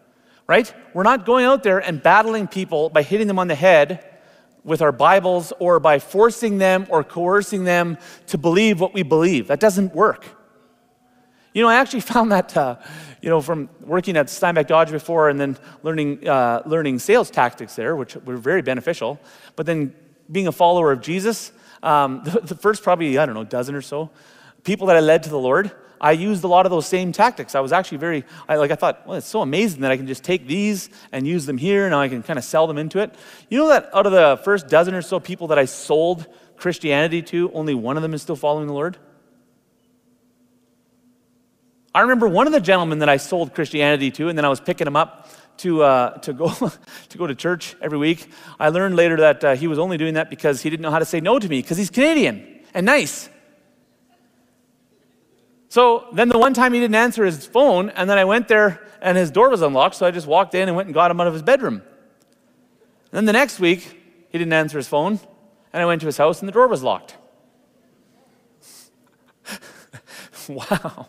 Right? We're not going out there and battling people by hitting them on the head with our Bibles or by forcing them or coercing them to believe what we believe. That doesn't work. You know, I actually found that, uh, you know, from working at Steinbach Dodge before and then learning, uh, learning sales tactics there, which were very beneficial, but then being a follower of Jesus, um, the, the first probably, I don't know, dozen or so people that I led to the Lord, I used a lot of those same tactics. I was actually very, I, like, I thought, well, it's so amazing that I can just take these and use them here, and I can kind of sell them into it. You know that out of the first dozen or so people that I sold Christianity to, only one of them is still following the Lord? I remember one of the gentlemen that I sold Christianity to, and then I was picking him up to, uh, to, go, to go to church every week. I learned later that uh, he was only doing that because he didn't know how to say no to me, because he's Canadian and nice. So then the one time he didn't answer his phone, and then I went there and his door was unlocked, so I just walked in and went and got him out of his bedroom. And then the next week, he didn't answer his phone, and I went to his house and the door was locked. wow.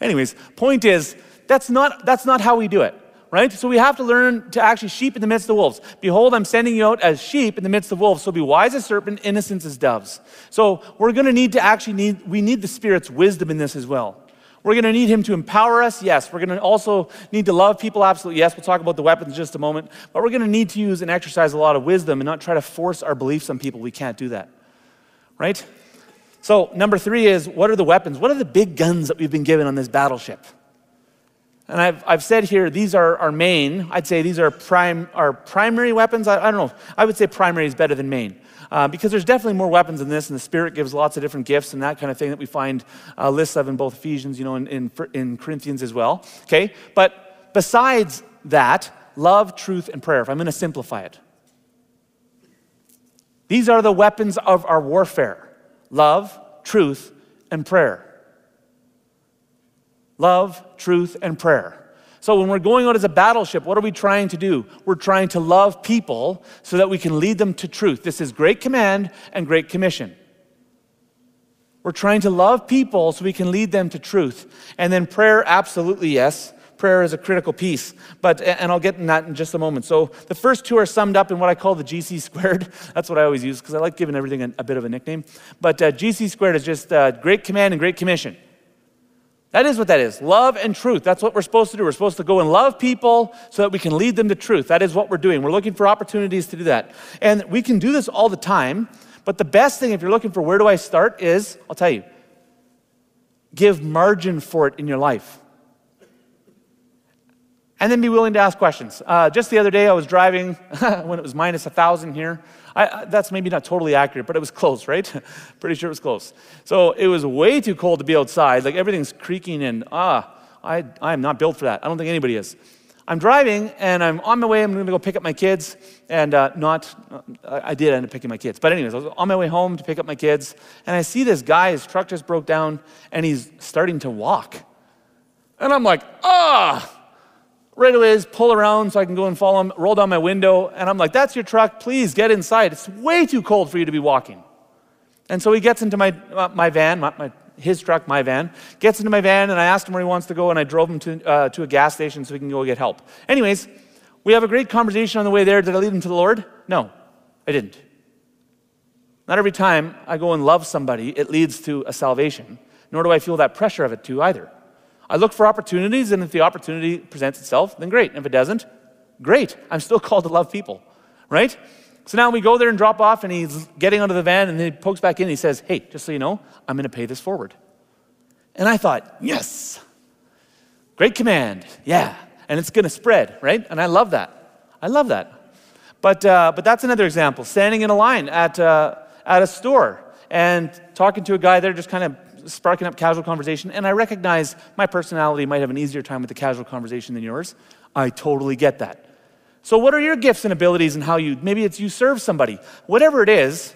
Anyways, point is, that's not, that's not how we do it, right? So we have to learn to actually sheep in the midst of wolves. Behold, I'm sending you out as sheep in the midst of wolves. So be wise as serpent, innocent as doves. So we're going to need to actually need, we need the Spirit's wisdom in this as well. We're going to need him to empower us, yes. We're going to also need to love people, absolutely, yes. We'll talk about the weapons in just a moment. But we're going to need to use and exercise a lot of wisdom and not try to force our beliefs on people. We can't do that, right? So, number three is what are the weapons? What are the big guns that we've been given on this battleship? And I've, I've said here, these are our main. I'd say these are prime, our primary weapons. I, I don't know. I would say primary is better than main. Uh, because there's definitely more weapons than this, and the Spirit gives lots of different gifts and that kind of thing that we find uh, lists of in both Ephesians, you know, in, in, in Corinthians as well. Okay? But besides that, love, truth, and prayer, if I'm going to simplify it, these are the weapons of our warfare love, truth, and prayer. Love, truth, and prayer. So, when we're going out as a battleship, what are we trying to do? We're trying to love people so that we can lead them to truth. This is great command and great commission. We're trying to love people so we can lead them to truth. And then prayer, absolutely yes. Prayer is a critical piece, but and I'll get in that in just a moment. So the first two are summed up in what I call the GC squared. That's what I always use because I like giving everything a, a, bit of a nickname. But uh, GC squared is just uh, great command and great commission. That is what that is love and truth. That's what we're supposed to do. We're supposed to go and love people so that we can lead them to truth. That is what we're doing. We're looking for opportunities to do that. And we can do this all the time. But the best thing, if you're looking for where do I start, is I'll tell you, give margin for it in your life. And then be willing to ask questions. Uh, just the other day, I was driving when it was minus a thousand here. I, that's maybe not totally accurate, but it was close, right? Pretty sure it was close. So it was way too cold to be outside. Like everything's creaking and ah, I, I am not built for that. I don't think anybody is. I'm driving and I'm on my way. I'm going to go pick up my kids, and uh, not. Uh, I did end up picking my kids, but anyways, I was on my way home to pick up my kids, and I see this guy. His truck just broke down, and he's starting to walk, and I'm like, ah. Right away, is pull around so I can go and follow him. Roll down my window, and I'm like, "That's your truck. Please get inside. It's way too cold for you to be walking." And so he gets into my uh, my van, my, my his truck, my van, gets into my van, and I asked him where he wants to go, and I drove him to, uh, to a gas station so he can go get help. Anyways, we have a great conversation on the way there. Did I lead him to the Lord? No, I didn't. Not every time I go and love somebody, it leads to a salvation, nor do I feel that pressure of it too either. I look for opportunities, and if the opportunity presents itself, then great. If it doesn't, great. I'm still called to love people, right? So now we go there and drop off, and he's getting out of the van, and he pokes back in and he says, Hey, just so you know, I'm going to pay this forward. And I thought, Yes, great command. Yeah. And it's going to spread, right? And I love that. I love that. But, uh, but that's another example standing in a line at, uh, at a store and talking to a guy there, just kind of sparking up casual conversation. And I recognize my personality might have an easier time with the casual conversation than yours. I totally get that. So, what are your gifts and abilities and how you, maybe it's you serve somebody, whatever it is,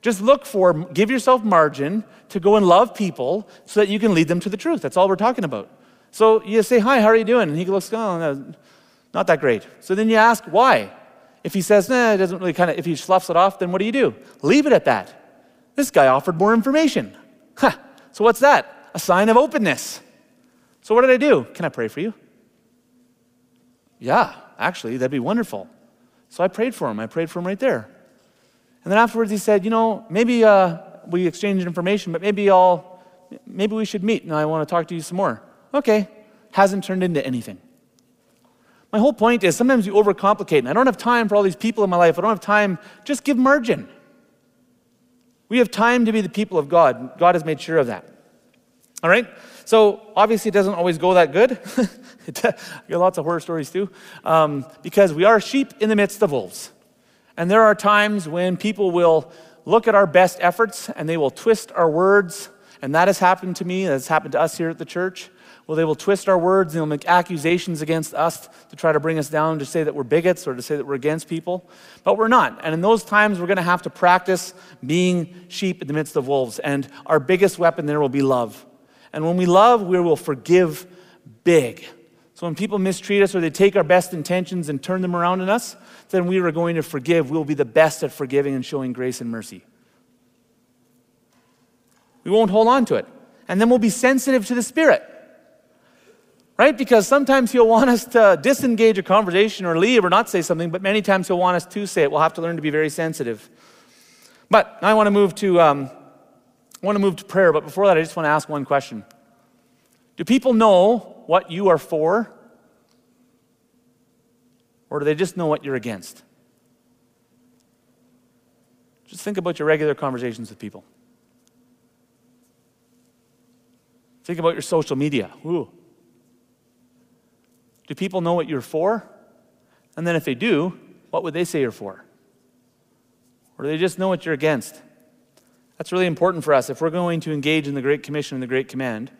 just look for, give yourself margin to go and love people so that you can lead them to the truth. That's all we're talking about. So you say, Hi, how are you doing? And he looks, Oh, not that great. So then you ask, Why? If he says, Nah, it doesn't really kind of, if he sloughs it off, then what do you do? Leave it at that. This guy offered more information. Huh. So what's that? A sign of openness. So what did I do? Can I pray for you? Yeah actually, that'd be wonderful. So I prayed for him. I prayed for him right there. And then afterwards, he said, You know, maybe uh, we exchanged information, but maybe I'll, maybe we should meet and I want to talk to you some more. Okay. Hasn't turned into anything. My whole point is sometimes you overcomplicate, and I don't have time for all these people in my life. I don't have time. Just give margin. We have time to be the people of God. God has made sure of that. All right? So obviously, it doesn't always go that good. I got lots of horror stories too, um, because we are sheep in the midst of wolves. And there are times when people will look at our best efforts and they will twist our words. And that has happened to me, that's happened to us here at the church. Well, they will twist our words and they'll make accusations against us to try to bring us down, to say that we're bigots or to say that we're against people. But we're not. And in those times, we're going to have to practice being sheep in the midst of wolves. And our biggest weapon there will be love. And when we love, we will forgive big. So when people mistreat us or they take our best intentions and turn them around on us, then we are going to forgive. We'll be the best at forgiving and showing grace and mercy. We won't hold on to it. And then we'll be sensitive to the Spirit. Right? Because sometimes He'll want us to disengage a conversation or leave or not say something, but many times He'll want us to say it. We'll have to learn to be very sensitive. But I want to move to, um, I want to move to prayer. But before that, I just want to ask one question Do people know what you are for? Or do they just know what you're against? Just think about your regular conversations with people. Think about your social media. Ooh. Do people know what you're for? And then if they do, what would they say you're for? Or do they just know what you're against? That's really important for us. If we're going to engage in the Great Commission and the Great Command,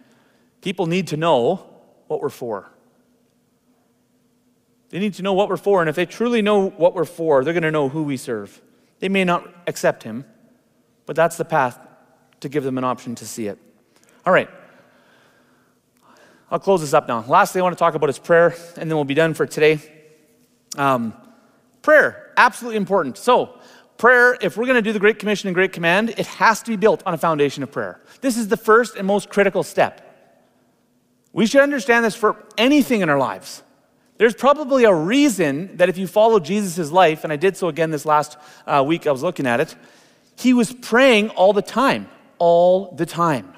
people need to know what we're for. They need to know what we're for, and if they truly know what we're for, they're going to know who we serve. They may not accept him, but that's the path to give them an option to see it. All right. I'll close this up now. Lastly, I want to talk about is prayer, and then we'll be done for today. Um, prayer, absolutely important. So, prayer, if we're going to do the Great Commission and Great Command, it has to be built on a foundation of prayer. This is the first and most critical step. We should understand this for anything in our lives. There's probably a reason that if you follow Jesus' life, and I did so again this last uh, week, I was looking at it, he was praying all the time, all the time.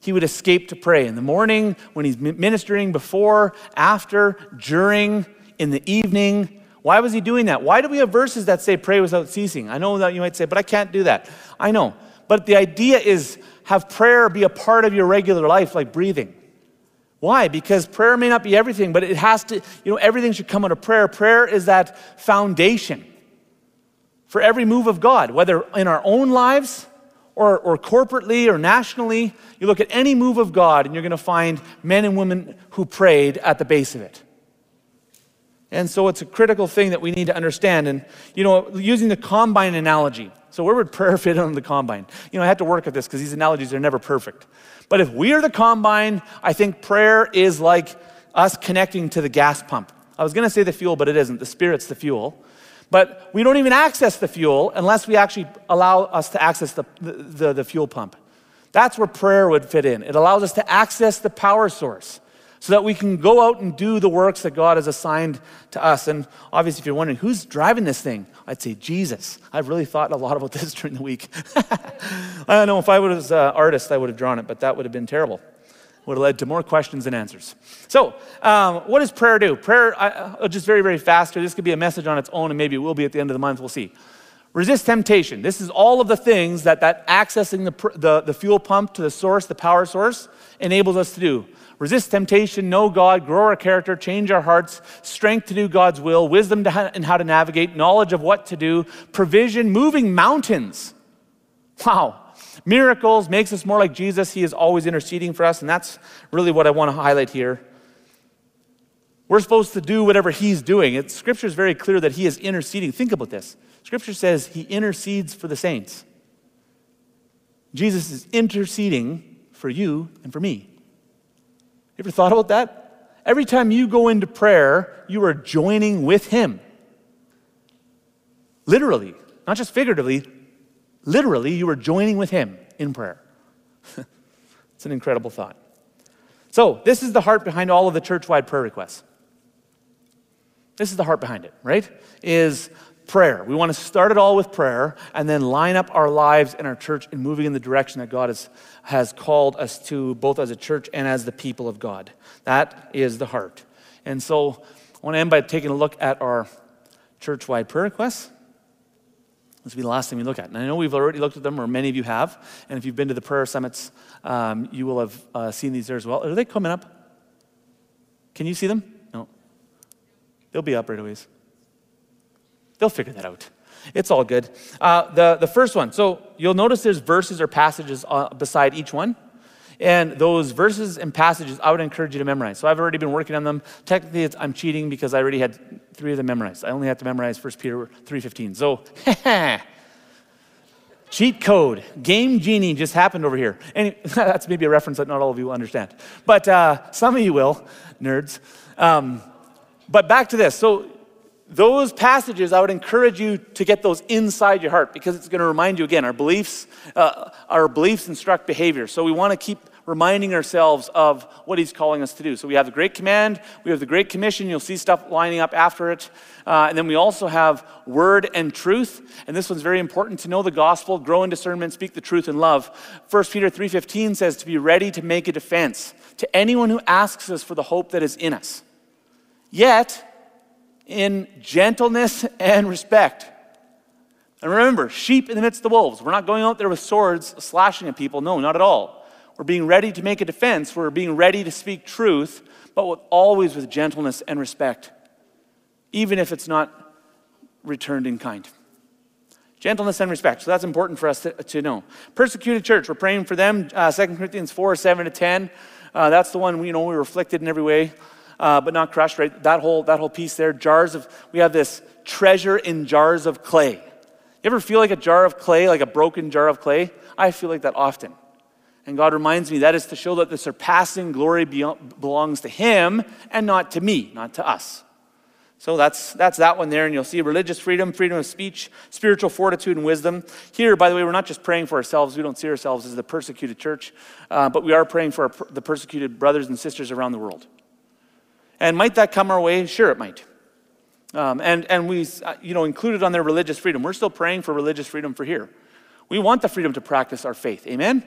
He would escape to pray in the morning, when he's ministering, before, after, during, in the evening. Why was he doing that? Why do we have verses that say pray without ceasing? I know that you might say, but I can't do that. I know. But the idea is have prayer be a part of your regular life, like breathing. Why? Because prayer may not be everything, but it has to, you know, everything should come out of prayer. Prayer is that foundation for every move of God, whether in our own lives or, or corporately or nationally. You look at any move of God and you're going to find men and women who prayed at the base of it. And so it's a critical thing that we need to understand. And, you know, using the combine analogy. So, where would prayer fit on the combine? You know, I had to work at this because these analogies are never perfect. But if we are the combine, I think prayer is like us connecting to the gas pump. I was going to say the fuel, but it isn't. The Spirit's the fuel. But we don't even access the fuel unless we actually allow us to access the, the, the, fuel pump. That's where prayer would fit in. It allows us to access the power source so that we can go out and do the works that God has assigned to us. And obviously, if you're wondering who's driving this thing, I'd say Jesus. I've really thought a lot about this during the week. I don't know if I was an artist, I would have drawn it, but that would have been terrible. Would have led to more questions than answers. So, um, what does prayer do? Prayer, I, just very, very fast here. This could be a message on its own, and maybe it will be at the end of the month. We'll see. Resist temptation. This is all of the things that, that accessing the, the, the fuel pump to the source, the power source, enables us to do resist temptation, know God, grow our character, change our hearts, strength to do God's will, wisdom to in how to navigate, knowledge of what to do, provision, moving mountains. Wow. Miracles makes us more like Jesus. He is always interceding for us, and that's really what I want to highlight here. We're supposed to do whatever he's doing. It, scripture is very clear that he is interceding. Think about this. Scripture says he intercedes for the saints. Jesus is interceding for you and for me. You ever thought about that? Every time you go into prayer, you are joining with Him. Literally, not just figuratively, literally, you are joining with Him in prayer. it's an incredible thought. So, this is the heart behind all of the church wide prayer requests. This is the heart behind it, right? Is prayer. We want to start it all with prayer and then line up our lives and our church in moving in the direction that God has, has called us to, both as a church and as the people of God. That is the heart. And so I want to end by taking a look at our church wide prayer requests. This will be the last thing we look at. And I know we've already looked at them, or many of you have. And if you've been to the prayer summits, um, you will have uh, seen these there as well. Are they coming up? Can you see them? No. They'll be up right away. They'll figure that out. It's all good. Uh, the, the first one, so you'll notice there's verses or passages uh, beside each one. And those verses and passages, I would encourage you to memorize. So I've already been working on them. Technically, I'm cheating because I already had three of them memorized. I only have to memorize 1 Peter 3.15. So, cheat code. Game Genie just happened over here. And that's maybe a reference that not all of you will understand. But uh, some of you will, nerds. Um, but back to this. So those passages, I would encourage you to get those inside your heart because it's going to remind you again, our beliefs, uh, our beliefs instruct behavior. So we want to keep reminding ourselves of what he's calling us to do. So we have the Great Command, we have the Great Commission. You'll see stuff lining up after it. Uh, and then we also have Word and Truth. And this one's very important to know the gospel, grow in discernment, speak the truth in love. 1 Peter 3.15 says to be ready to make a defense to anyone who asks us for the hope that is in us. Yet, in gentleness and respect. And remember, sheep in the midst of the wolves. We're not going out there with swords slashing at people. No, not at all. We're being ready to make a defense. We're being ready to speak truth, but with, always with gentleness and respect, even if it's not returned in kind. Gentleness and respect. So that's important for us to, to know. Persecuted church, we're praying for them. Uh, 2 Corinthians 4 7 to 10. Uh, that's the one we you know we were afflicted in every way uh, but not crushed, right? That whole, that whole piece there, jars of, we have this treasure in jars of clay. You ever feel like a jar of clay, like a broken jar of clay? I feel like that often. And God reminds me that is to show that the surpassing glory belongs to Him and not to me, not to us. So that's, that's that one there, and you'll see religious freedom, freedom of speech, spiritual fortitude, and wisdom. Here, by the way, we're not just praying for ourselves. We don't see ourselves as the persecuted church, uh, but we are praying for our, the persecuted brothers and sisters around the world. And might that come our way? Sure, it might. Um, and and we, uh, you know, included on their religious freedom. We're still praying for religious freedom for here. We want the freedom to practice our faith. Amen?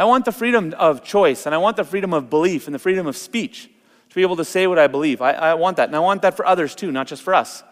I want the freedom of choice, and I want the freedom of belief and the freedom of speech to be able to say what I believe. I, I want that. And I want that for others too, not just for us.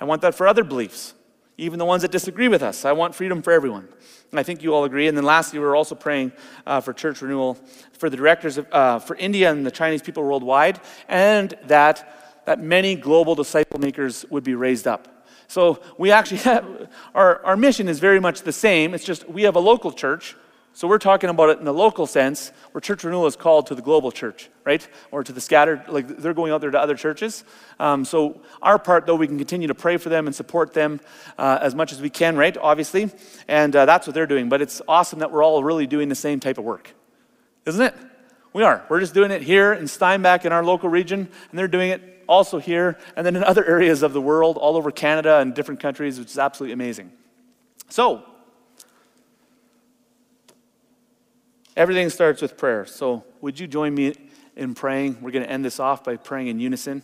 I want that for other beliefs, even the ones that disagree with us. I want freedom for everyone. And I think you all agree. And then lastly, we're also praying uh, for church renewal for the directors of, uh, for India and the Chinese people worldwide, and that, that many global disciple makers would be raised up. So we actually have, our, our mission is very much the same. It's just we have a local church so we're talking about it in the local sense, where church renewal is called to the global church, right? Or to the scattered, like they're going out there to other churches. Um, so our part, though, we can continue to pray for them and support them uh, as much as we can, right? Obviously, and uh, that's what they're doing. But it's awesome that we're all really doing the same type of work, isn't it? We are. We're just doing it here in Steinbach in our local region, and they're doing it also here, and then in other areas of the world, all over Canada and different countries, which is absolutely amazing. So Everything starts with prayer. So, would you join me in praying? We're going to end this off by praying in unison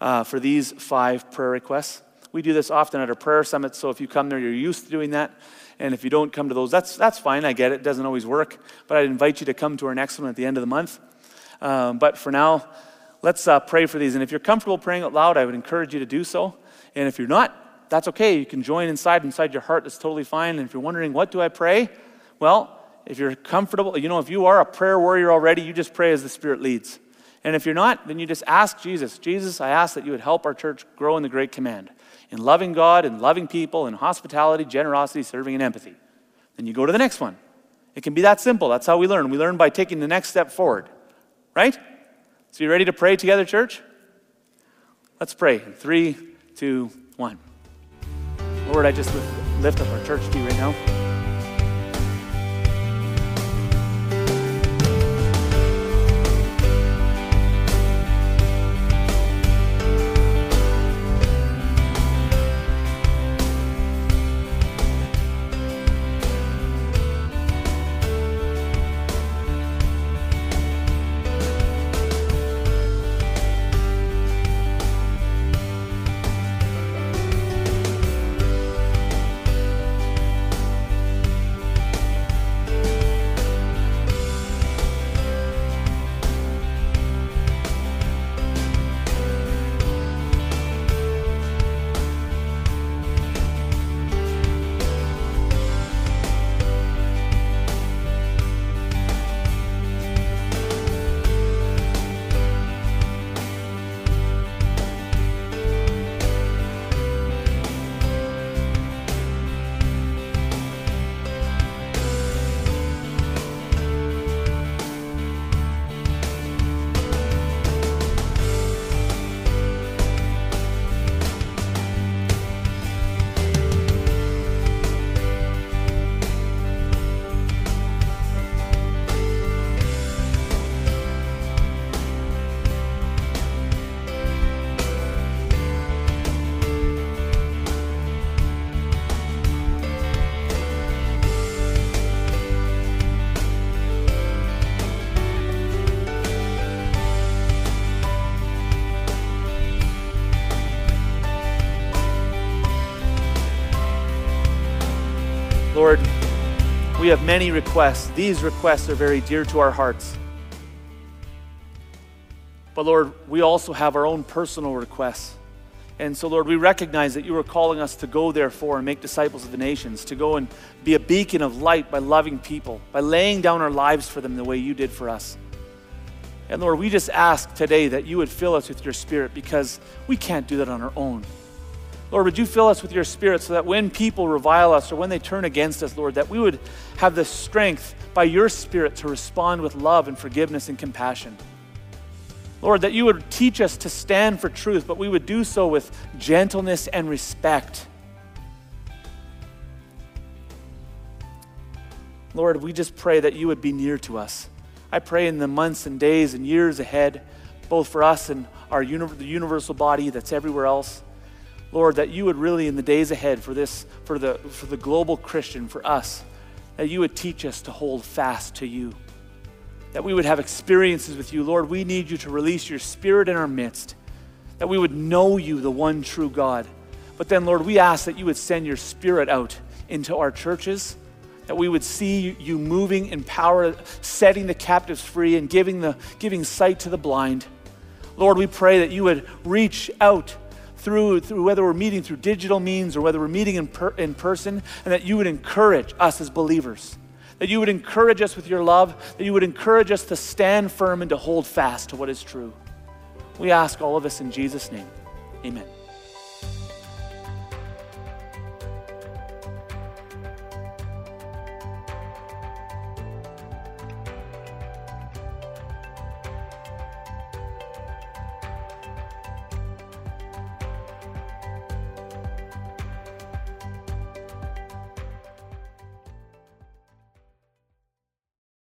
uh, for these five prayer requests. We do this often at our prayer summits, so if you come there, you're used to doing that. And if you don't come to those, that's, that's fine. I get it. It doesn't always work. But I'd invite you to come to our next one at the end of the month. Um, but for now, let's uh, pray for these. And if you're comfortable praying out loud, I would encourage you to do so. And if you're not, that's okay. You can join inside, inside your heart. That's totally fine. And if you're wondering, what do I pray? Well, if you're comfortable, you know, if you are a prayer warrior already, you just pray as the Spirit leads. And if you're not, then you just ask Jesus, Jesus, I ask that you would help our church grow in the great command in loving God and loving people in hospitality, generosity, serving, and empathy. Then you go to the next one. It can be that simple. That's how we learn. We learn by taking the next step forward. Right? So you ready to pray together, church? Let's pray. Three, two, one. Lord, I just lift up our church to you right now. We have many requests. These requests are very dear to our hearts. But Lord, we also have our own personal requests. And so, Lord, we recognize that you are calling us to go, therefore, and make disciples of the nations, to go and be a beacon of light by loving people, by laying down our lives for them the way you did for us. And Lord, we just ask today that you would fill us with your spirit because we can't do that on our own. Lord, would you fill us with your spirit so that when people revile us or when they turn against us, Lord, that we would have the strength by your spirit to respond with love and forgiveness and compassion. Lord, that you would teach us to stand for truth, but we would do so with gentleness and respect. Lord, we just pray that you would be near to us. I pray in the months and days and years ahead both for us and our the universal body that's everywhere else. Lord, that you would really, in the days ahead, for this, for the, for the global Christian, for us, that you would teach us to hold fast to you. That we would have experiences with you. Lord, we need you to release your spirit in our midst. That we would know you, the one true God. But then, Lord, we ask that you would send your spirit out into our churches, that we would see you moving in power, setting the captives free and giving, the, giving sight to the blind. Lord, we pray that you would reach out through, through whether we're meeting through digital means or whether we're meeting in, per, in person, and that you would encourage us as believers. That you would encourage us with your love, that you would encourage us to stand firm and to hold fast to what is true. We ask all of this in Jesus' name. Amen.